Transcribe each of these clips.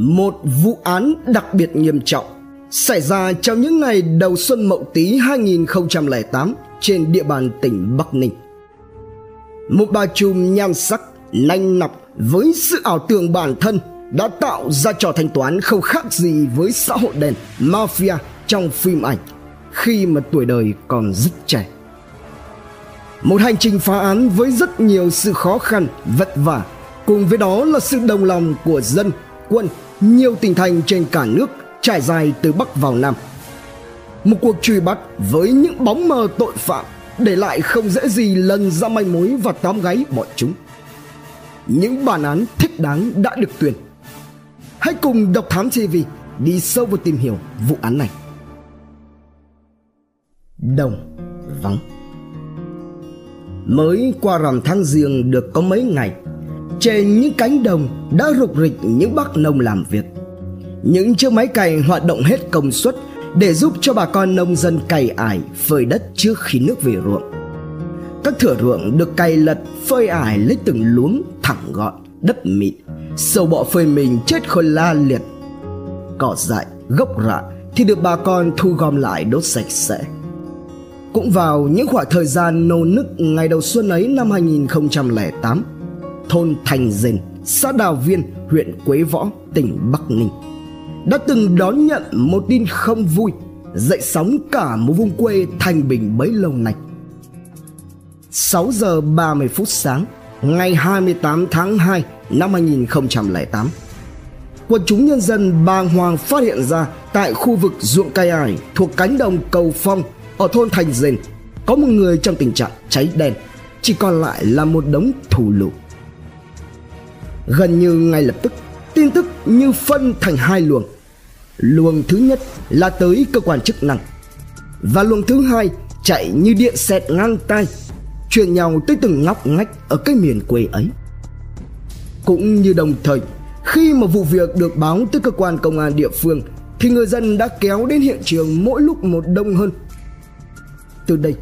một vụ án đặc biệt nghiêm trọng xảy ra trong những ngày đầu xuân Mậu Tý 2008 trên địa bàn tỉnh Bắc Ninh. Một bà trùm nhan sắc, nanh nọc với sự ảo tưởng bản thân đã tạo ra trò thanh toán không khác gì với xã hội đen, mafia trong phim ảnh khi mà tuổi đời còn rất trẻ. Một hành trình phá án với rất nhiều sự khó khăn, vất vả, cùng với đó là sự đồng lòng của dân, quân, nhiều tỉnh thành trên cả nước trải dài từ Bắc vào Nam. Một cuộc truy bắt với những bóng mờ tội phạm để lại không dễ gì lần ra manh mối và tóm gáy bọn chúng. Những bản án thích đáng đã được tuyên. Hãy cùng Độc Thám TV đi sâu vào tìm hiểu vụ án này. Đồng vắng Mới qua rằm tháng riêng được có mấy ngày trên những cánh đồng đã rục rịch những bác nông làm việc. Những chiếc máy cày hoạt động hết công suất Để giúp cho bà con nông dân cày ải phơi đất trước khi nước về ruộng. Các thửa ruộng được cày lật phơi ải lấy từng luống thẳng gọn đất mịn Sâu bọ phơi mình chết khôn la liệt. Cỏ dại, gốc rạ thì được bà con thu gom lại đốt sạch sẽ. Cũng vào những khoảng thời gian nô nức ngày đầu xuân ấy năm 2008, thôn Thành Dền, xã Đào Viên, huyện Quế Võ, tỉnh Bắc Ninh đã từng đón nhận một tin không vui dậy sóng cả một vùng quê thành bình bấy lâu nay. 6 giờ 30 phút sáng ngày 28 tháng 2 năm 2008 Quân chúng nhân dân bàng hoàng phát hiện ra tại khu vực ruộng cây ải thuộc cánh đồng Cầu Phong ở thôn Thành Dền có một người trong tình trạng cháy đen, chỉ còn lại là một đống thù lụ. Gần như ngay lập tức, tin tức như phân thành hai luồng. Luồng thứ nhất là tới cơ quan chức năng và luồng thứ hai chạy như điện xẹt ngang tay truyền nhau tới từng ngóc ngách ở cái miền quê ấy. Cũng như đồng thời, khi mà vụ việc được báo tới cơ quan công an địa phương thì người dân đã kéo đến hiện trường mỗi lúc một đông hơn từ đây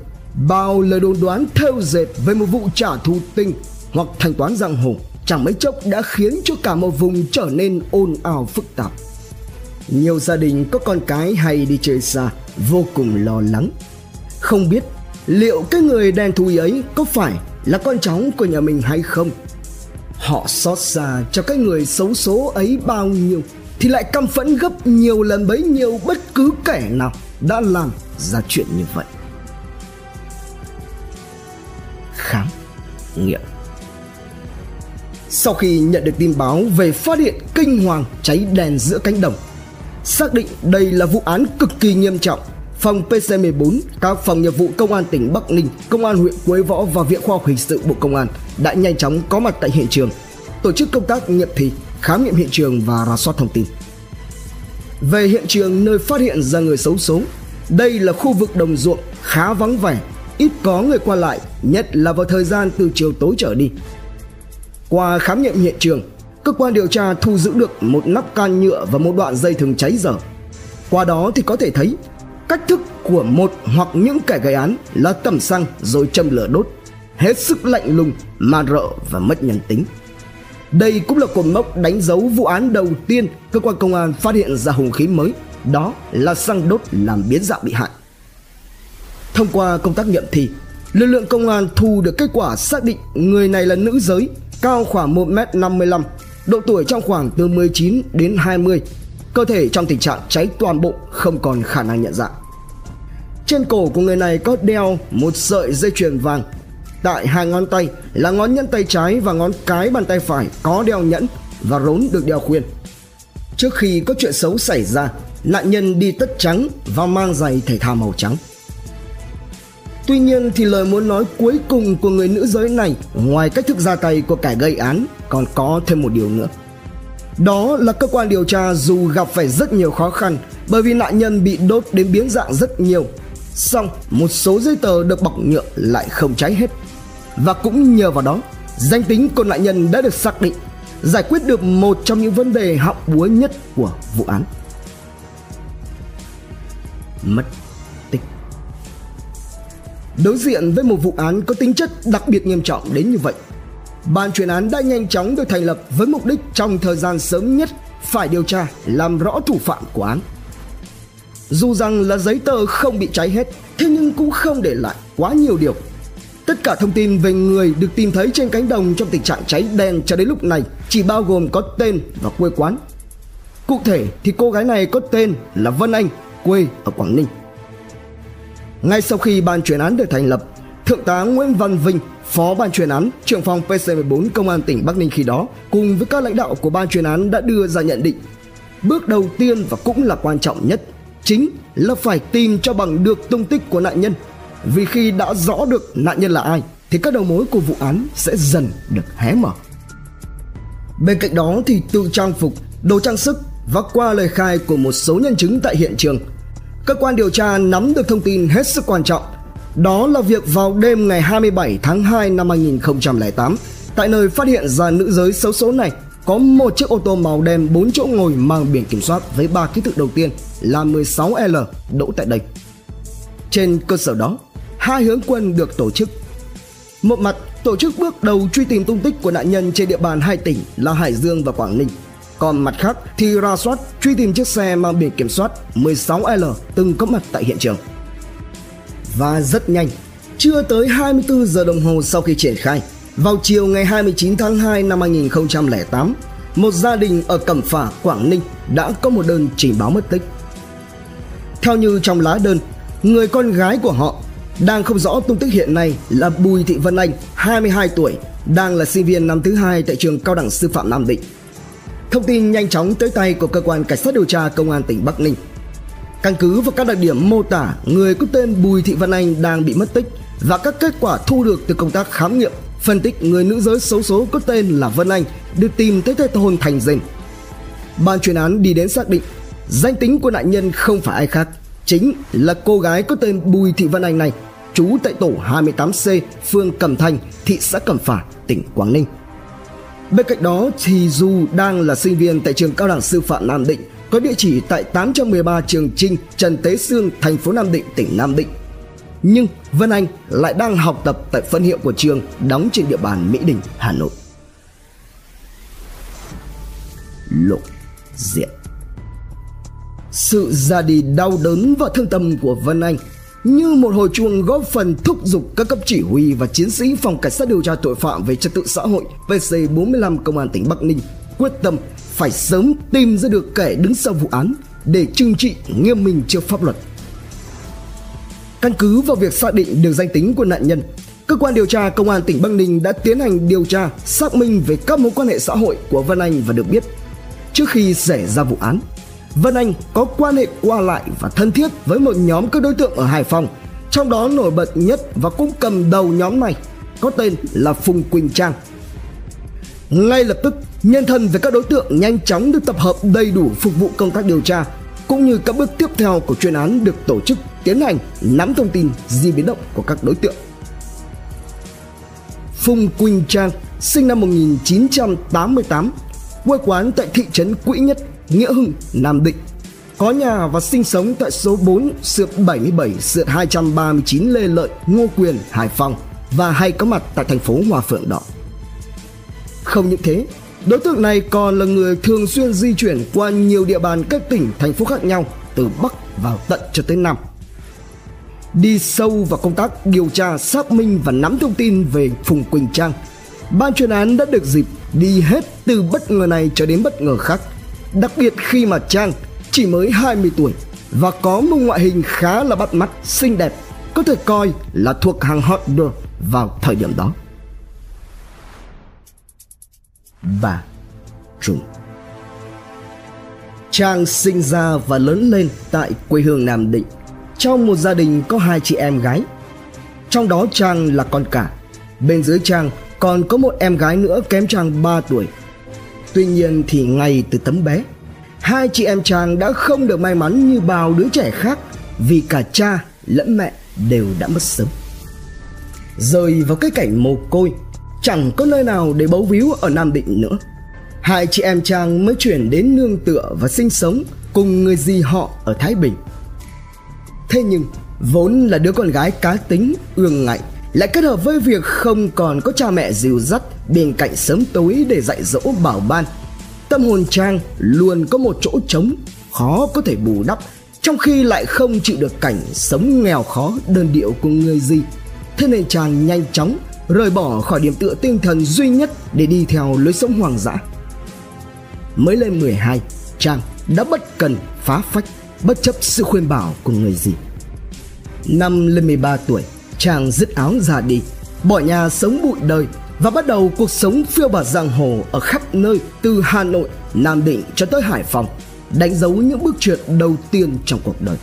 bao lời đồn đoán theo dệt về một vụ trả thù tinh hoặc thanh toán giang hồ chẳng mấy chốc đã khiến cho cả một vùng trở nên ồn ào phức tạp. Nhiều gia đình có con cái hay đi chơi xa vô cùng lo lắng. Không biết liệu cái người đen thui ấy có phải là con cháu của nhà mình hay không? Họ xót xa cho cái người xấu số ấy bao nhiêu thì lại căm phẫn gấp nhiều lần bấy nhiêu bất cứ kẻ nào đã làm ra chuyện như vậy. Khám nghiệm sau khi nhận được tin báo về phát hiện kinh hoàng cháy đèn giữa cánh đồng xác định đây là vụ án cực kỳ nghiêm trọng phòng PC14, các phòng nghiệp vụ công an tỉnh Bắc Ninh, công an huyện Quế Võ và viện khoa học hình sự Bộ Công an đã nhanh chóng có mặt tại hiện trường, tổ chức công tác nghiệm thi, khám nghiệm hiện trường và rà soát thông tin. Về hiện trường nơi phát hiện ra người xấu số, đây là khu vực đồng ruộng khá vắng vẻ ít có người qua lại, nhất là vào thời gian từ chiều tối trở đi. Qua khám nghiệm hiện trường, cơ quan điều tra thu giữ được một nắp can nhựa và một đoạn dây thừng cháy dở. Qua đó thì có thể thấy cách thức của một hoặc những kẻ gây án là tẩm xăng rồi châm lửa đốt, hết sức lạnh lùng, man rợ và mất nhân tính. Đây cũng là cột mốc đánh dấu vụ án đầu tiên cơ quan công an phát hiện ra hung khí mới, đó là xăng đốt làm biến dạng bị hại. Thông qua công tác nghiệm thi, lực lượng công an thu được kết quả xác định người này là nữ giới, cao khoảng 1m55, độ tuổi trong khoảng từ 19 đến 20, cơ thể trong tình trạng cháy toàn bộ không còn khả năng nhận dạng. Trên cổ của người này có đeo một sợi dây chuyền vàng. Tại hai ngón tay là ngón nhân tay trái và ngón cái bàn tay phải có đeo nhẫn và rốn được đeo khuyên. Trước khi có chuyện xấu xảy ra, nạn nhân đi tất trắng và mang giày thể thao màu trắng. Tuy nhiên thì lời muốn nói cuối cùng của người nữ giới này ngoài cách thức ra tay của kẻ gây án còn có thêm một điều nữa. Đó là cơ quan điều tra dù gặp phải rất nhiều khó khăn bởi vì nạn nhân bị đốt đến biến dạng rất nhiều. Xong một số giấy tờ được bọc nhựa lại không cháy hết. Và cũng nhờ vào đó, danh tính của nạn nhân đã được xác định, giải quyết được một trong những vấn đề họng búa nhất của vụ án. Mất Đối diện với một vụ án có tính chất đặc biệt nghiêm trọng đến như vậy, ban chuyên án đã nhanh chóng được thành lập với mục đích trong thời gian sớm nhất phải điều tra làm rõ thủ phạm của án. Dù rằng là giấy tờ không bị cháy hết, thế nhưng cũng không để lại quá nhiều điều. Tất cả thông tin về người được tìm thấy trên cánh đồng trong tình trạng cháy đen cho đến lúc này chỉ bao gồm có tên và quê quán. Cụ thể thì cô gái này có tên là Vân Anh, quê ở Quảng Ninh. Ngay sau khi ban chuyên án được thành lập, Thượng tá Nguyễn Văn Vinh, Phó ban chuyên án, trưởng phòng PC14 Công an tỉnh Bắc Ninh khi đó, cùng với các lãnh đạo của ban chuyên án đã đưa ra nhận định. Bước đầu tiên và cũng là quan trọng nhất, chính là phải tìm cho bằng được tung tích của nạn nhân. Vì khi đã rõ được nạn nhân là ai, thì các đầu mối của vụ án sẽ dần được hé mở. Bên cạnh đó thì từ trang phục, đồ trang sức và qua lời khai của một số nhân chứng tại hiện trường, cơ quan điều tra nắm được thông tin hết sức quan trọng đó là việc vào đêm ngày 27 tháng 2 năm 2008, tại nơi phát hiện ra nữ giới xấu số này có một chiếc ô tô màu đen 4 chỗ ngồi mang biển kiểm soát với ba ký tự đầu tiên là 16L đỗ tại đây. Trên cơ sở đó, hai hướng quân được tổ chức. Một mặt, tổ chức bước đầu truy tìm tung tích của nạn nhân trên địa bàn hai tỉnh là Hải Dương và Quảng Ninh. Còn mặt khác thì ra soát truy tìm chiếc xe mang biển kiểm soát 16L từng có mặt tại hiện trường. Và rất nhanh, chưa tới 24 giờ đồng hồ sau khi triển khai, vào chiều ngày 29 tháng 2 năm 2008, một gia đình ở Cẩm Phả, Quảng Ninh đã có một đơn trình báo mất tích. Theo như trong lá đơn, người con gái của họ đang không rõ tung tích hiện nay là Bùi Thị Vân Anh, 22 tuổi, đang là sinh viên năm thứ hai tại trường Cao đẳng Sư phạm Nam Định. Thông tin nhanh chóng tới tay của cơ quan cảnh sát điều tra công an tỉnh Bắc Ninh Căn cứ vào các đặc điểm mô tả người có tên Bùi Thị Văn Anh đang bị mất tích và các kết quả thu được từ công tác khám nghiệm, phân tích người nữ giới xấu số có tên là Vân Anh được tìm thấy tại thôn Thành Dền. Ban chuyên án đi đến xác định danh tính của nạn nhân không phải ai khác, chính là cô gái có tên Bùi Thị Văn Anh này, trú tại tổ 28C, phường Cẩm Thành, thị xã Cẩm Phả, tỉnh Quảng Ninh. Bên cạnh đó thì dù đang là sinh viên tại trường cao đẳng sư phạm Nam Định có địa chỉ tại 813 Trường Trinh, Trần Tế Sương, thành phố Nam Định, tỉnh Nam Định. Nhưng Vân Anh lại đang học tập tại phân hiệu của trường đóng trên địa bàn Mỹ Đình, Hà Nội. Lộ diện Sự ra đi đau đớn và thương tâm của Vân Anh như một hồi chuông góp phần thúc giục các cấp chỉ huy và chiến sĩ phòng cảnh sát điều tra tội phạm về trật tự xã hội PC45 công an tỉnh Bắc Ninh quyết tâm phải sớm tìm ra được kẻ đứng sau vụ án để trừng trị nghiêm minh trước pháp luật. Căn cứ vào việc xác định được danh tính của nạn nhân, cơ quan điều tra công an tỉnh Bắc Ninh đã tiến hành điều tra xác minh về các mối quan hệ xã hội của Vân Anh và được biết trước khi xảy ra vụ án, Vân Anh có quan hệ qua lại và thân thiết với một nhóm các đối tượng ở Hải Phòng, trong đó nổi bật nhất và cũng cầm đầu nhóm này có tên là Phùng Quỳnh Trang. Ngay lập tức, nhân thân về các đối tượng nhanh chóng được tập hợp đầy đủ phục vụ công tác điều tra cũng như các bước tiếp theo của chuyên án được tổ chức tiến hành nắm thông tin di biến động của các đối tượng. Phùng Quỳnh Trang sinh năm 1988, quê quán tại thị trấn Quỹ Nhất, Nghĩa Hưng, Nam Định. Có nhà và sinh sống tại số 4 sượt 77 sượt 239 Lê Lợi, Ngô Quyền, Hải Phòng và hay có mặt tại thành phố Hòa Phượng Đỏ. Không những thế, đối tượng này còn là người thường xuyên di chuyển qua nhiều địa bàn các tỉnh, thành phố khác nhau từ Bắc vào tận cho tới Nam. Đi sâu vào công tác điều tra, xác minh và nắm thông tin về Phùng Quỳnh Trang, ban chuyên án đã được dịp đi hết từ bất ngờ này cho đến bất ngờ khác. Đặc biệt khi mà Trang chỉ mới 20 tuổi và có một ngoại hình khá là bắt mắt, xinh đẹp, có thể coi là thuộc hàng hot girl vào thời điểm đó. và trùng. Trang sinh ra và lớn lên tại quê hương Nam Định trong một gia đình có hai chị em gái. Trong đó Trang là con cả, bên dưới Trang còn có một em gái nữa kém Trang 3 tuổi. Tuy nhiên thì ngay từ tấm bé, hai chị em Trang đã không được may mắn như bao đứa trẻ khác vì cả cha lẫn mẹ đều đã mất sớm. rời vào cái cảnh mồ côi chẳng có nơi nào để bấu víu ở Nam Định nữa. Hai chị em Trang mới chuyển đến nương tựa và sinh sống cùng người dì họ ở Thái Bình. Thế nhưng, vốn là đứa con gái cá tính, ương ngạnh, lại kết hợp với việc không còn có cha mẹ dìu dắt bên cạnh sớm tối để dạy dỗ bảo ban. tâm hồn Trang luôn có một chỗ trống khó có thể bù đắp trong khi lại không chịu được cảnh sống nghèo khó đơn điệu của người gì. Thế nên chàng nhanh chóng rời bỏ khỏi điểm tựa tinh thần duy nhất để đi theo lối sống hoang dã. Mới lên 12, chàng đã bất cần phá phách bất chấp sự khuyên bảo của người gì. Năm lên 13 tuổi, chàng dứt áo ra đi, bỏ nhà sống bụi đời và bắt đầu cuộc sống phiêu bạt giang hồ ở khắp nơi từ Hà Nội, Nam Định cho tới Hải Phòng, đánh dấu những bước chuyện đầu tiên trong cuộc đời.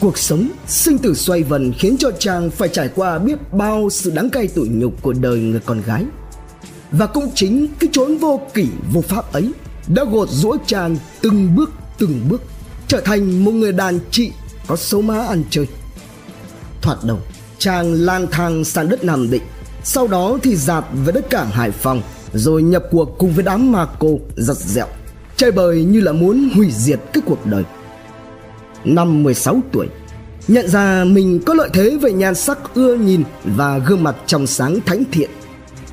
Cuộc sống sinh tử xoay vần khiến cho chàng phải trải qua biết bao sự đắng cay tủi nhục của đời người con gái. Và cũng chính cái chốn vô kỷ vô pháp ấy đã gột rũa chàng từng bước từng bước trở thành một người đàn chị có số má ăn chơi. Thoạt đầu, chàng lang thang sang đất Nam Định, sau đó thì dạt về đất cảng Hải Phòng, rồi nhập cuộc cùng với đám ma cô giật dẹo, chơi bời như là muốn hủy diệt cái cuộc đời. Năm 16 tuổi, nhận ra mình có lợi thế về nhan sắc ưa nhìn và gương mặt trong sáng thánh thiện.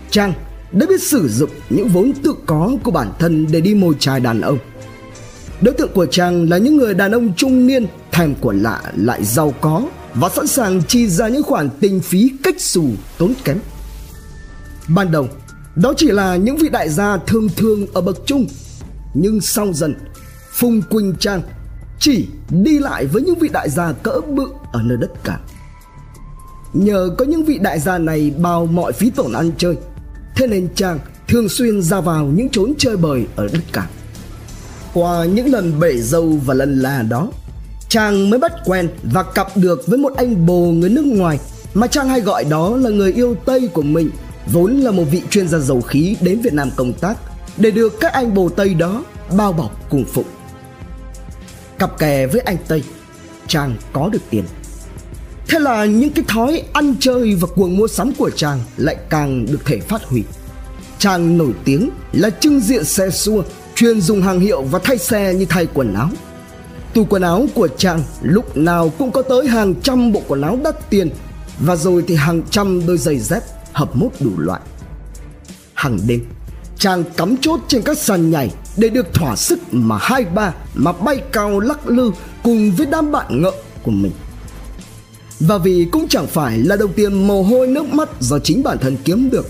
Chàng đã biết sử dụng những vốn tự có của bản thân để đi mồi chài đàn ông. Đối tượng của chàng là những người đàn ông trung niên thèm của lạ lại giàu có và sẵn sàng chi ra những khoản tình phí cách xù tốn kém. Ban đầu, đó chỉ là những vị đại gia thường thường ở bậc trung, nhưng sau dần, Phùng Quỳnh Trang chỉ đi lại với những vị đại gia cỡ bự ở nơi đất cảng. Nhờ có những vị đại gia này bao mọi phí tổn ăn chơi, thế nên Trang thường xuyên ra vào những chốn chơi bời ở đất cảng. Qua những lần bể dâu và lần là đó, Trang mới bắt quen và cặp được với một anh bồ người nước ngoài mà Trang hay gọi đó là người yêu Tây của mình, vốn là một vị chuyên gia dầu khí đến Việt Nam công tác để được các anh bồ Tây đó bao bọc cùng phụng. Cặp kè với anh Tây, Trang có được tiền. Thế là những cái thói ăn chơi và cuồng mua sắm của chàng lại càng được thể phát huy. Chàng nổi tiếng là trưng diện xe xua, chuyên dùng hàng hiệu và thay xe như thay quần áo. Tủ quần áo của chàng lúc nào cũng có tới hàng trăm bộ quần áo đắt tiền và rồi thì hàng trăm đôi giày dép hợp mốt đủ loại. Hàng đêm, chàng cắm chốt trên các sàn nhảy để được thỏa sức mà hai ba mà bay cao lắc lư cùng với đám bạn ngợ của mình. Và vì cũng chẳng phải là đồng tiền mồ hôi nước mắt do chính bản thân kiếm được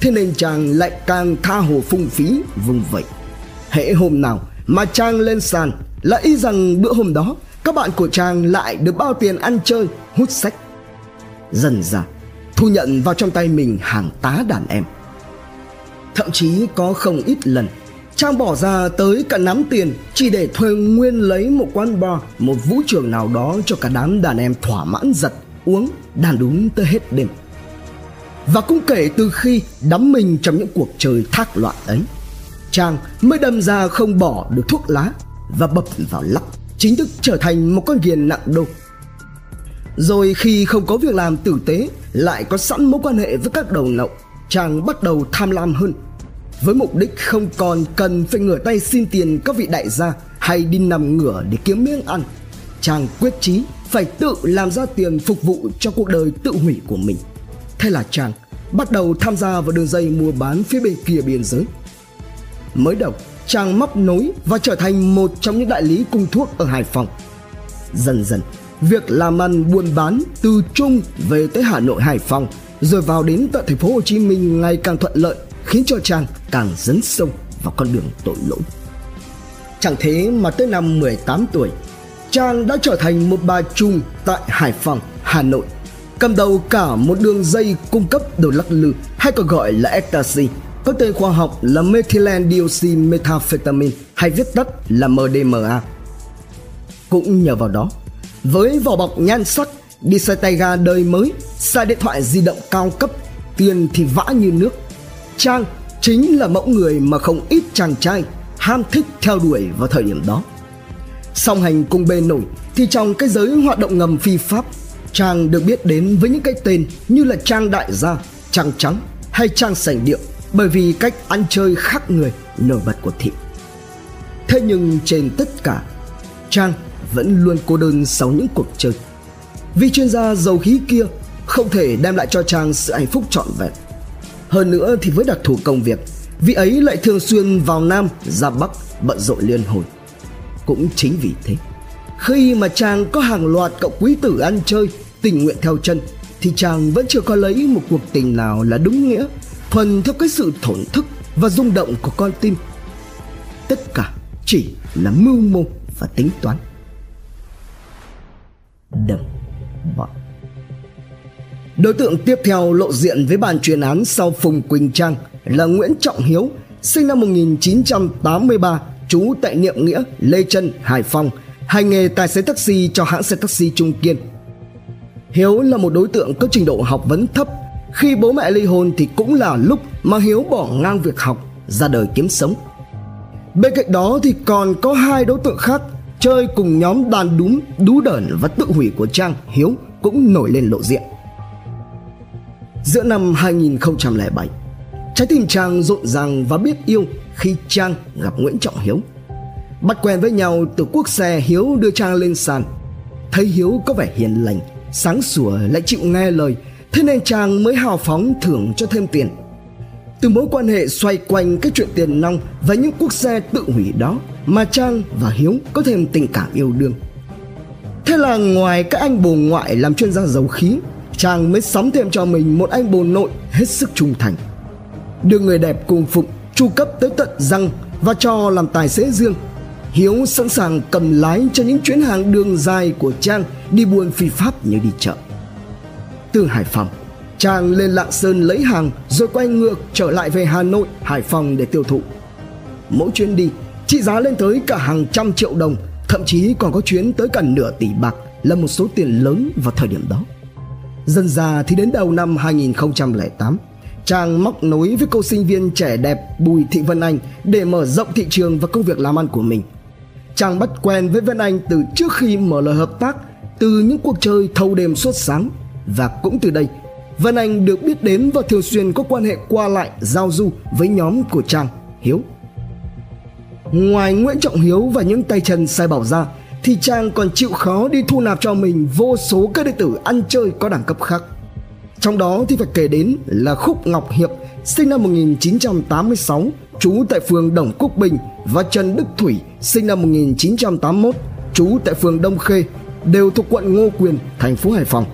Thế nên chàng lại càng tha hồ phung phí vùng vậy Hễ hôm nào mà chàng lên sàn là y rằng bữa hôm đó các bạn của chàng lại được bao tiền ăn chơi, hút sách. Dần dà, thu nhận vào trong tay mình hàng tá đàn em. Thậm chí có không ít lần Trang bỏ ra tới cả nắm tiền chỉ để thuê nguyên lấy một quán bar, một vũ trường nào đó cho cả đám đàn em thỏa mãn giật, uống, đàn đúng tới hết đêm. Và cũng kể từ khi đắm mình trong những cuộc chơi thác loạn ấy, Trang mới đâm ra không bỏ được thuốc lá và bập vào lắp chính thức trở thành một con ghiền nặng đô. Rồi khi không có việc làm tử tế, lại có sẵn mối quan hệ với các đầu nậu, chàng bắt đầu tham lam hơn với mục đích không còn cần phải ngửa tay xin tiền các vị đại gia hay đi nằm ngửa để kiếm miếng ăn. Chàng quyết chí phải tự làm ra tiền phục vụ cho cuộc đời tự hủy của mình. Thế là chàng bắt đầu tham gia vào đường dây mua bán phía bên kia biên giới. Mới đầu, chàng móc nối và trở thành một trong những đại lý cung thuốc ở Hải Phòng. Dần dần, việc làm ăn buôn bán từ Trung về tới Hà Nội Hải Phòng rồi vào đến tận thành phố Hồ Chí Minh ngày càng thuận lợi khiến cho chàng càng dấn sâu vào con đường tội lỗi. Chẳng thế mà tới năm 18 tuổi, Trang đã trở thành một bà trùm tại Hải Phòng, Hà Nội, cầm đầu cả một đường dây cung cấp đồ lắc lư hay còn gọi là ecstasy, có tên khoa học là methylene methamphetamine hay viết tắt là MDMA. Cũng nhờ vào đó, với vỏ bọc nhan sắc, đi xe tay ga đời mới, xài điện thoại di động cao cấp, tiền thì vã như nước, Trang chính là mẫu người mà không ít chàng trai ham thích theo đuổi vào thời điểm đó. Song hành cùng bề nổi thì trong cái giới hoạt động ngầm phi pháp, Trang được biết đến với những cái tên như là Trang Đại Gia, Trang Trắng hay Trang sảnh Điệu bởi vì cách ăn chơi khác người nổi bật của thị. Thế nhưng trên tất cả, Trang vẫn luôn cô đơn sau những cuộc chơi. Vì chuyên gia dầu khí kia không thể đem lại cho Trang sự hạnh phúc trọn vẹn hơn nữa thì với đặc thù công việc, Vị ấy lại thường xuyên vào Nam ra Bắc bận rộn liên hồi Cũng chính vì thế Khi mà trang có hàng loạt cậu quý tử ăn chơi Tình nguyện theo chân Thì chàng vẫn chưa có lấy một cuộc tình nào là đúng nghĩa Thuần theo cái sự thổn thức và rung động của con tim Tất cả chỉ là mưu mô và tính toán Đầm bọn Đối tượng tiếp theo lộ diện với bàn chuyên án sau Phùng Quỳnh Trang là Nguyễn Trọng Hiếu, sinh năm 1983, trú tại Niệm Nghĩa, Lê Trân, Hải Phòng, hành nghề tài xế taxi cho hãng xe taxi Trung Kiên. Hiếu là một đối tượng có trình độ học vấn thấp. Khi bố mẹ ly hôn thì cũng là lúc mà Hiếu bỏ ngang việc học, ra đời kiếm sống. Bên cạnh đó thì còn có hai đối tượng khác chơi cùng nhóm đàn đúng, đú đởn và tự hủy của Trang, Hiếu cũng nổi lên lộ diện. Giữa năm 2007, trái tim Trang rộn ràng và biết yêu khi Trang gặp Nguyễn Trọng Hiếu. Bắt quen với nhau từ quốc xe Hiếu đưa Trang lên sàn. Thấy Hiếu có vẻ hiền lành, sáng sủa lại chịu nghe lời, thế nên chàng mới hào phóng thưởng cho thêm tiền. Từ mối quan hệ xoay quanh cái chuyện tiền nong và những quốc xe tự hủy đó mà Trang và Hiếu có thêm tình cảm yêu đương. Thế là ngoài các anh bồ ngoại làm chuyên gia dầu khí trang mới sắm thêm cho mình một anh bồ nội hết sức trung thành đưa người đẹp cùng phụng, chu cấp tới tận răng và cho làm tài xế riêng hiếu sẵn sàng cầm lái cho những chuyến hàng đường dài của trang đi buôn phi pháp như đi chợ từ hải phòng. Trang lên lạng sơn lấy hàng, rồi quay ngược trở lại về hà nội, hải phòng để tiêu thụ. Mỗi chuyến đi, trị giá lên tới cả hàng trăm triệu đồng, thậm chí còn có chuyến tới cả nửa tỷ bạc là một số tiền lớn vào thời điểm đó. Dần già thì đến đầu năm 2008 Trang móc nối với cô sinh viên trẻ đẹp Bùi Thị Vân Anh để mở rộng thị trường và công việc làm ăn của mình. Trang bắt quen với Vân Anh từ trước khi mở lời hợp tác, từ những cuộc chơi thâu đêm suốt sáng và cũng từ đây Vân Anh được biết đến và thường xuyên có quan hệ qua lại giao du với nhóm của Trang Hiếu. Ngoài Nguyễn Trọng Hiếu và những tay chân sai bảo ra thì Trang còn chịu khó đi thu nạp cho mình vô số các đệ tử ăn chơi có đẳng cấp khác. Trong đó thì phải kể đến là Khúc Ngọc Hiệp sinh năm 1986 trú tại phường Đồng Quốc Bình và Trần Đức Thủy sinh năm 1981 trú tại phường Đông Khê đều thuộc quận Ngô Quyền, thành phố Hải Phòng.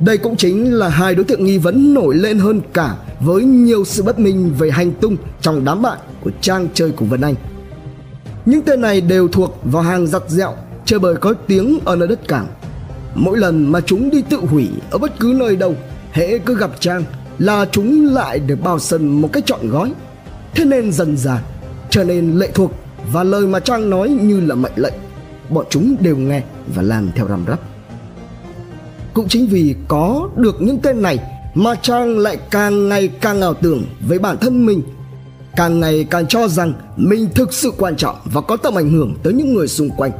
Đây cũng chính là hai đối tượng nghi vấn nổi lên hơn cả với nhiều sự bất minh về hành tung trong đám bạn của Trang chơi cùng Vân Anh. Những tên này đều thuộc vào hàng giặt dẹo chơi bời có tiếng ở nơi đất cảng. Mỗi lần mà chúng đi tự hủy ở bất cứ nơi đâu, hễ cứ gặp Trang là chúng lại được bao sân một cách trọn gói. Thế nên dần dà trở nên lệ thuộc và lời mà Trang nói như là mệnh lệnh. Bọn chúng đều nghe và làm theo răm rắp. Cũng chính vì có được những tên này mà Trang lại càng ngày càng ảo tưởng với bản thân mình. Càng ngày càng cho rằng mình thực sự quan trọng và có tầm ảnh hưởng tới những người xung quanh.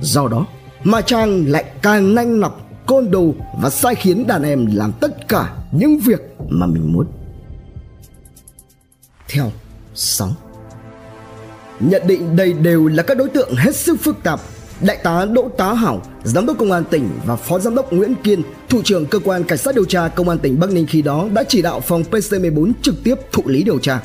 Do đó mà trang lại càng nanh nọc, côn đồ và sai khiến đàn em làm tất cả những việc mà mình muốn. Theo sóng, nhận định đây đều là các đối tượng hết sức phức tạp Đại tá Đỗ Tá Hảo, Giám đốc Công an tỉnh và Phó Giám đốc Nguyễn Kiên, Thủ trưởng Cơ quan Cảnh sát điều tra Công an tỉnh Bắc Ninh khi đó đã chỉ đạo phòng PC14 trực tiếp thụ lý điều tra.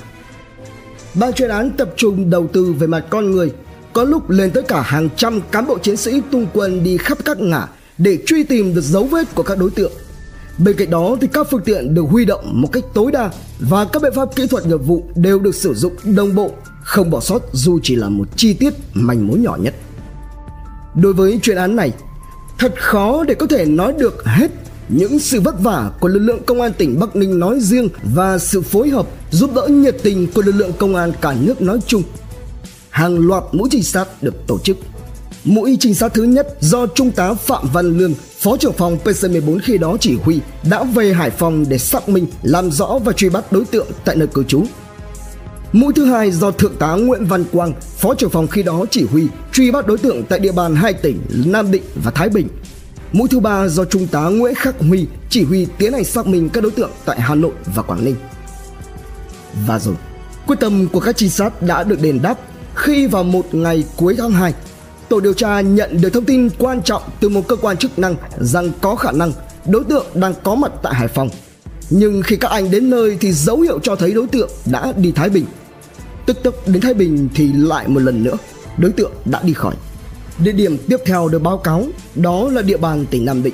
Ban chuyên án tập trung đầu tư về mặt con người, có lúc lên tới cả hàng trăm cán bộ chiến sĩ tung quân đi khắp các ngã để truy tìm được dấu vết của các đối tượng. Bên cạnh đó thì các phương tiện được huy động một cách tối đa và các biện pháp kỹ thuật nghiệp vụ đều được sử dụng đồng bộ, không bỏ sót dù chỉ là một chi tiết manh mối nhỏ nhất. Đối với chuyên án này, thật khó để có thể nói được hết những sự vất vả của lực lượng công an tỉnh Bắc Ninh nói riêng và sự phối hợp giúp đỡ nhiệt tình của lực lượng công an cả nước nói chung. Hàng loạt mũi trinh sát được tổ chức. Mũi trinh sát thứ nhất do Trung tá Phạm Văn Lương, Phó trưởng phòng PC14 khi đó chỉ huy đã về Hải Phòng để xác minh, làm rõ và truy bắt đối tượng tại nơi cư trú. Mũi thứ hai do Thượng tá Nguyễn Văn Quang, Phó trưởng phòng khi đó chỉ huy truy bắt đối tượng tại địa bàn hai tỉnh Nam Định và Thái Bình Mũi thứ ba do Trung tá Nguyễn Khắc Huy chỉ huy tiến hành xác minh các đối tượng tại Hà Nội và Quảng Ninh. Và rồi, quyết tâm của các trinh sát đã được đền đáp khi vào một ngày cuối tháng 2, tổ điều tra nhận được thông tin quan trọng từ một cơ quan chức năng rằng có khả năng đối tượng đang có mặt tại Hải Phòng. Nhưng khi các anh đến nơi thì dấu hiệu cho thấy đối tượng đã đi Thái Bình. Tức tốc đến Thái Bình thì lại một lần nữa đối tượng đã đi khỏi. Địa điểm tiếp theo được báo cáo đó là địa bàn tỉnh Nam Định.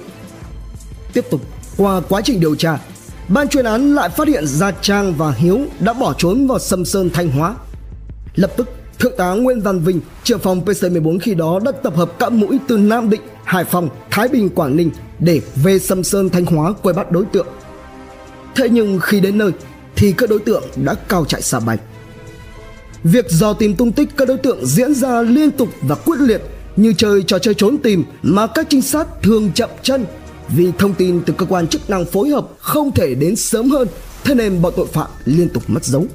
Tiếp tục, qua quá trình điều tra, ban chuyên án lại phát hiện Gia Trang và Hiếu đã bỏ trốn vào Sâm Sơn Thanh Hóa. Lập tức, Thượng tá Nguyễn Văn Vinh, trưởng phòng PC14 khi đó đã tập hợp các mũi từ Nam Định, Hải Phòng, Thái Bình, Quảng Ninh để về Sâm Sơn Thanh Hóa quay bắt đối tượng. Thế nhưng khi đến nơi thì các đối tượng đã cao chạy xa bay. Việc dò tìm tung tích các đối tượng diễn ra liên tục và quyết liệt như chơi trò chơi trốn tìm mà các trinh sát thường chậm chân vì thông tin từ cơ quan chức năng phối hợp không thể đến sớm hơn thế nên bọn tội phạm liên tục mất dấu.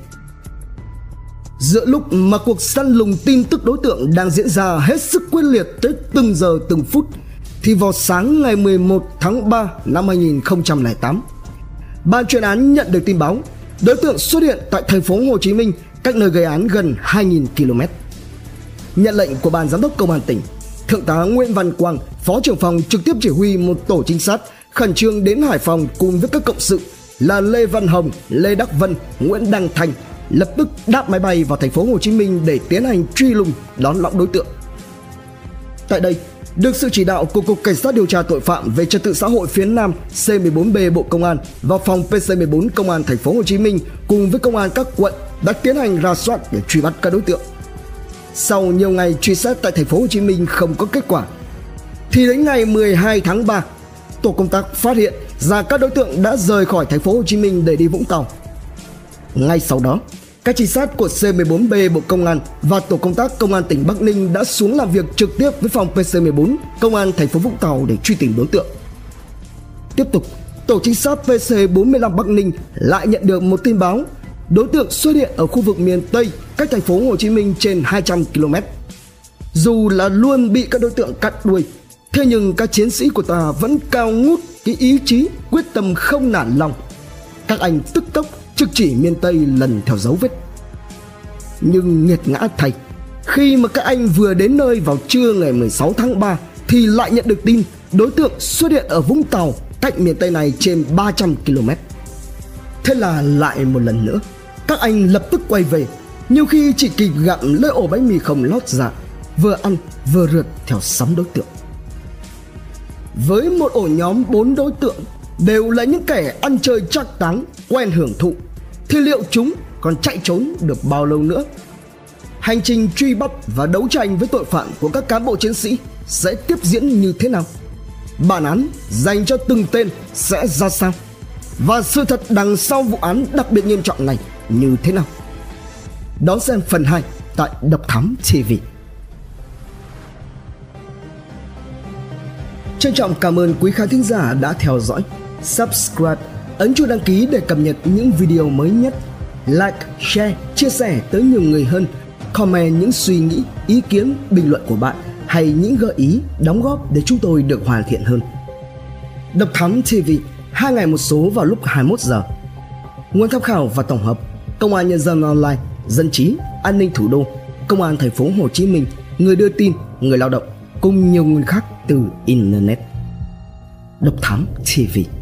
Giữa lúc mà cuộc săn lùng tin tức đối tượng đang diễn ra hết sức quyết liệt tới từng giờ từng phút thì vào sáng ngày 11 tháng 3 năm 2008, ban chuyên án nhận được tin báo đối tượng xuất hiện tại thành phố Hồ Chí Minh cách nơi gây án gần 2.000 km. Nhận lệnh của ban giám đốc công an tỉnh, Thượng tá Nguyễn Văn Quang, Phó trưởng phòng trực tiếp chỉ huy một tổ trinh sát khẩn trương đến Hải Phòng cùng với các cộng sự là Lê Văn Hồng, Lê Đắc Vân, Nguyễn Đăng Thành lập tức đáp máy bay vào thành phố Hồ Chí Minh để tiến hành truy lùng đón lõng đối tượng. Tại đây, được sự chỉ đạo của Cục Cảnh sát điều tra tội phạm về trật tự xã hội phía Nam C14B Bộ Công an và phòng PC14 Công an thành phố Hồ Chí Minh cùng với công an các quận đã tiến hành ra soát để truy bắt các đối tượng. Sau nhiều ngày truy xét tại thành phố Hồ Chí Minh không có kết quả, thì đến ngày 12 tháng 3, tổ công tác phát hiện ra các đối tượng đã rời khỏi thành phố Hồ Chí Minh để đi Vũng Tàu. Ngay sau đó, các trinh sát của C14B Bộ Công an và tổ công tác Công an tỉnh Bắc Ninh đã xuống làm việc trực tiếp với phòng PC14 Công an thành phố Vũng Tàu để truy tìm đối tượng. Tiếp tục, tổ trinh sát PC45 Bắc Ninh lại nhận được một tin báo đối tượng xuất hiện ở khu vực miền Tây cách thành phố Hồ Chí Minh trên 200 km. Dù là luôn bị các đối tượng cắt đuôi, thế nhưng các chiến sĩ của ta vẫn cao ngút cái ý chí quyết tâm không nản lòng. Các anh tức tốc trực chỉ miền Tây lần theo dấu vết. Nhưng nghiệt ngã thay, khi mà các anh vừa đến nơi vào trưa ngày 16 tháng 3 thì lại nhận được tin đối tượng xuất hiện ở Vũng Tàu cách miền Tây này trên 300 km. Thế là lại một lần nữa, các anh lập tức quay về, nhiều khi chỉ kịp gặm lấy ổ bánh mì không lót dạ, vừa ăn vừa rượt theo sóng đối tượng. Với một ổ nhóm bốn đối tượng đều là những kẻ ăn chơi chắc táng, quen hưởng thụ, thì liệu chúng còn chạy trốn được bao lâu nữa? Hành trình truy bắt và đấu tranh với tội phạm của các cán bộ chiến sĩ sẽ tiếp diễn như thế nào? Bản án dành cho từng tên sẽ ra sao? Và sự thật đằng sau vụ án đặc biệt nghiêm trọng này như thế nào? Đón xem phần 2 tại Độc Thám TV. Trân trọng cảm ơn quý khán thính giả đã theo dõi. Subscribe, ấn chuông đăng ký để cập nhật những video mới nhất. Like, share, chia sẻ tới nhiều người hơn. Comment những suy nghĩ, ý kiến, bình luận của bạn hay những gợi ý, đóng góp để chúng tôi được hoàn thiện hơn. Độc Thám TV, hai ngày một số vào lúc 21 giờ. Nguồn tham khảo và tổng hợp: Công an Nhân dân Online, Dân trí, An ninh thủ đô, Công an thành phố Hồ Chí Minh, người đưa tin, người lao động cùng nhiều nguồn khác từ internet. Độc Thám TV.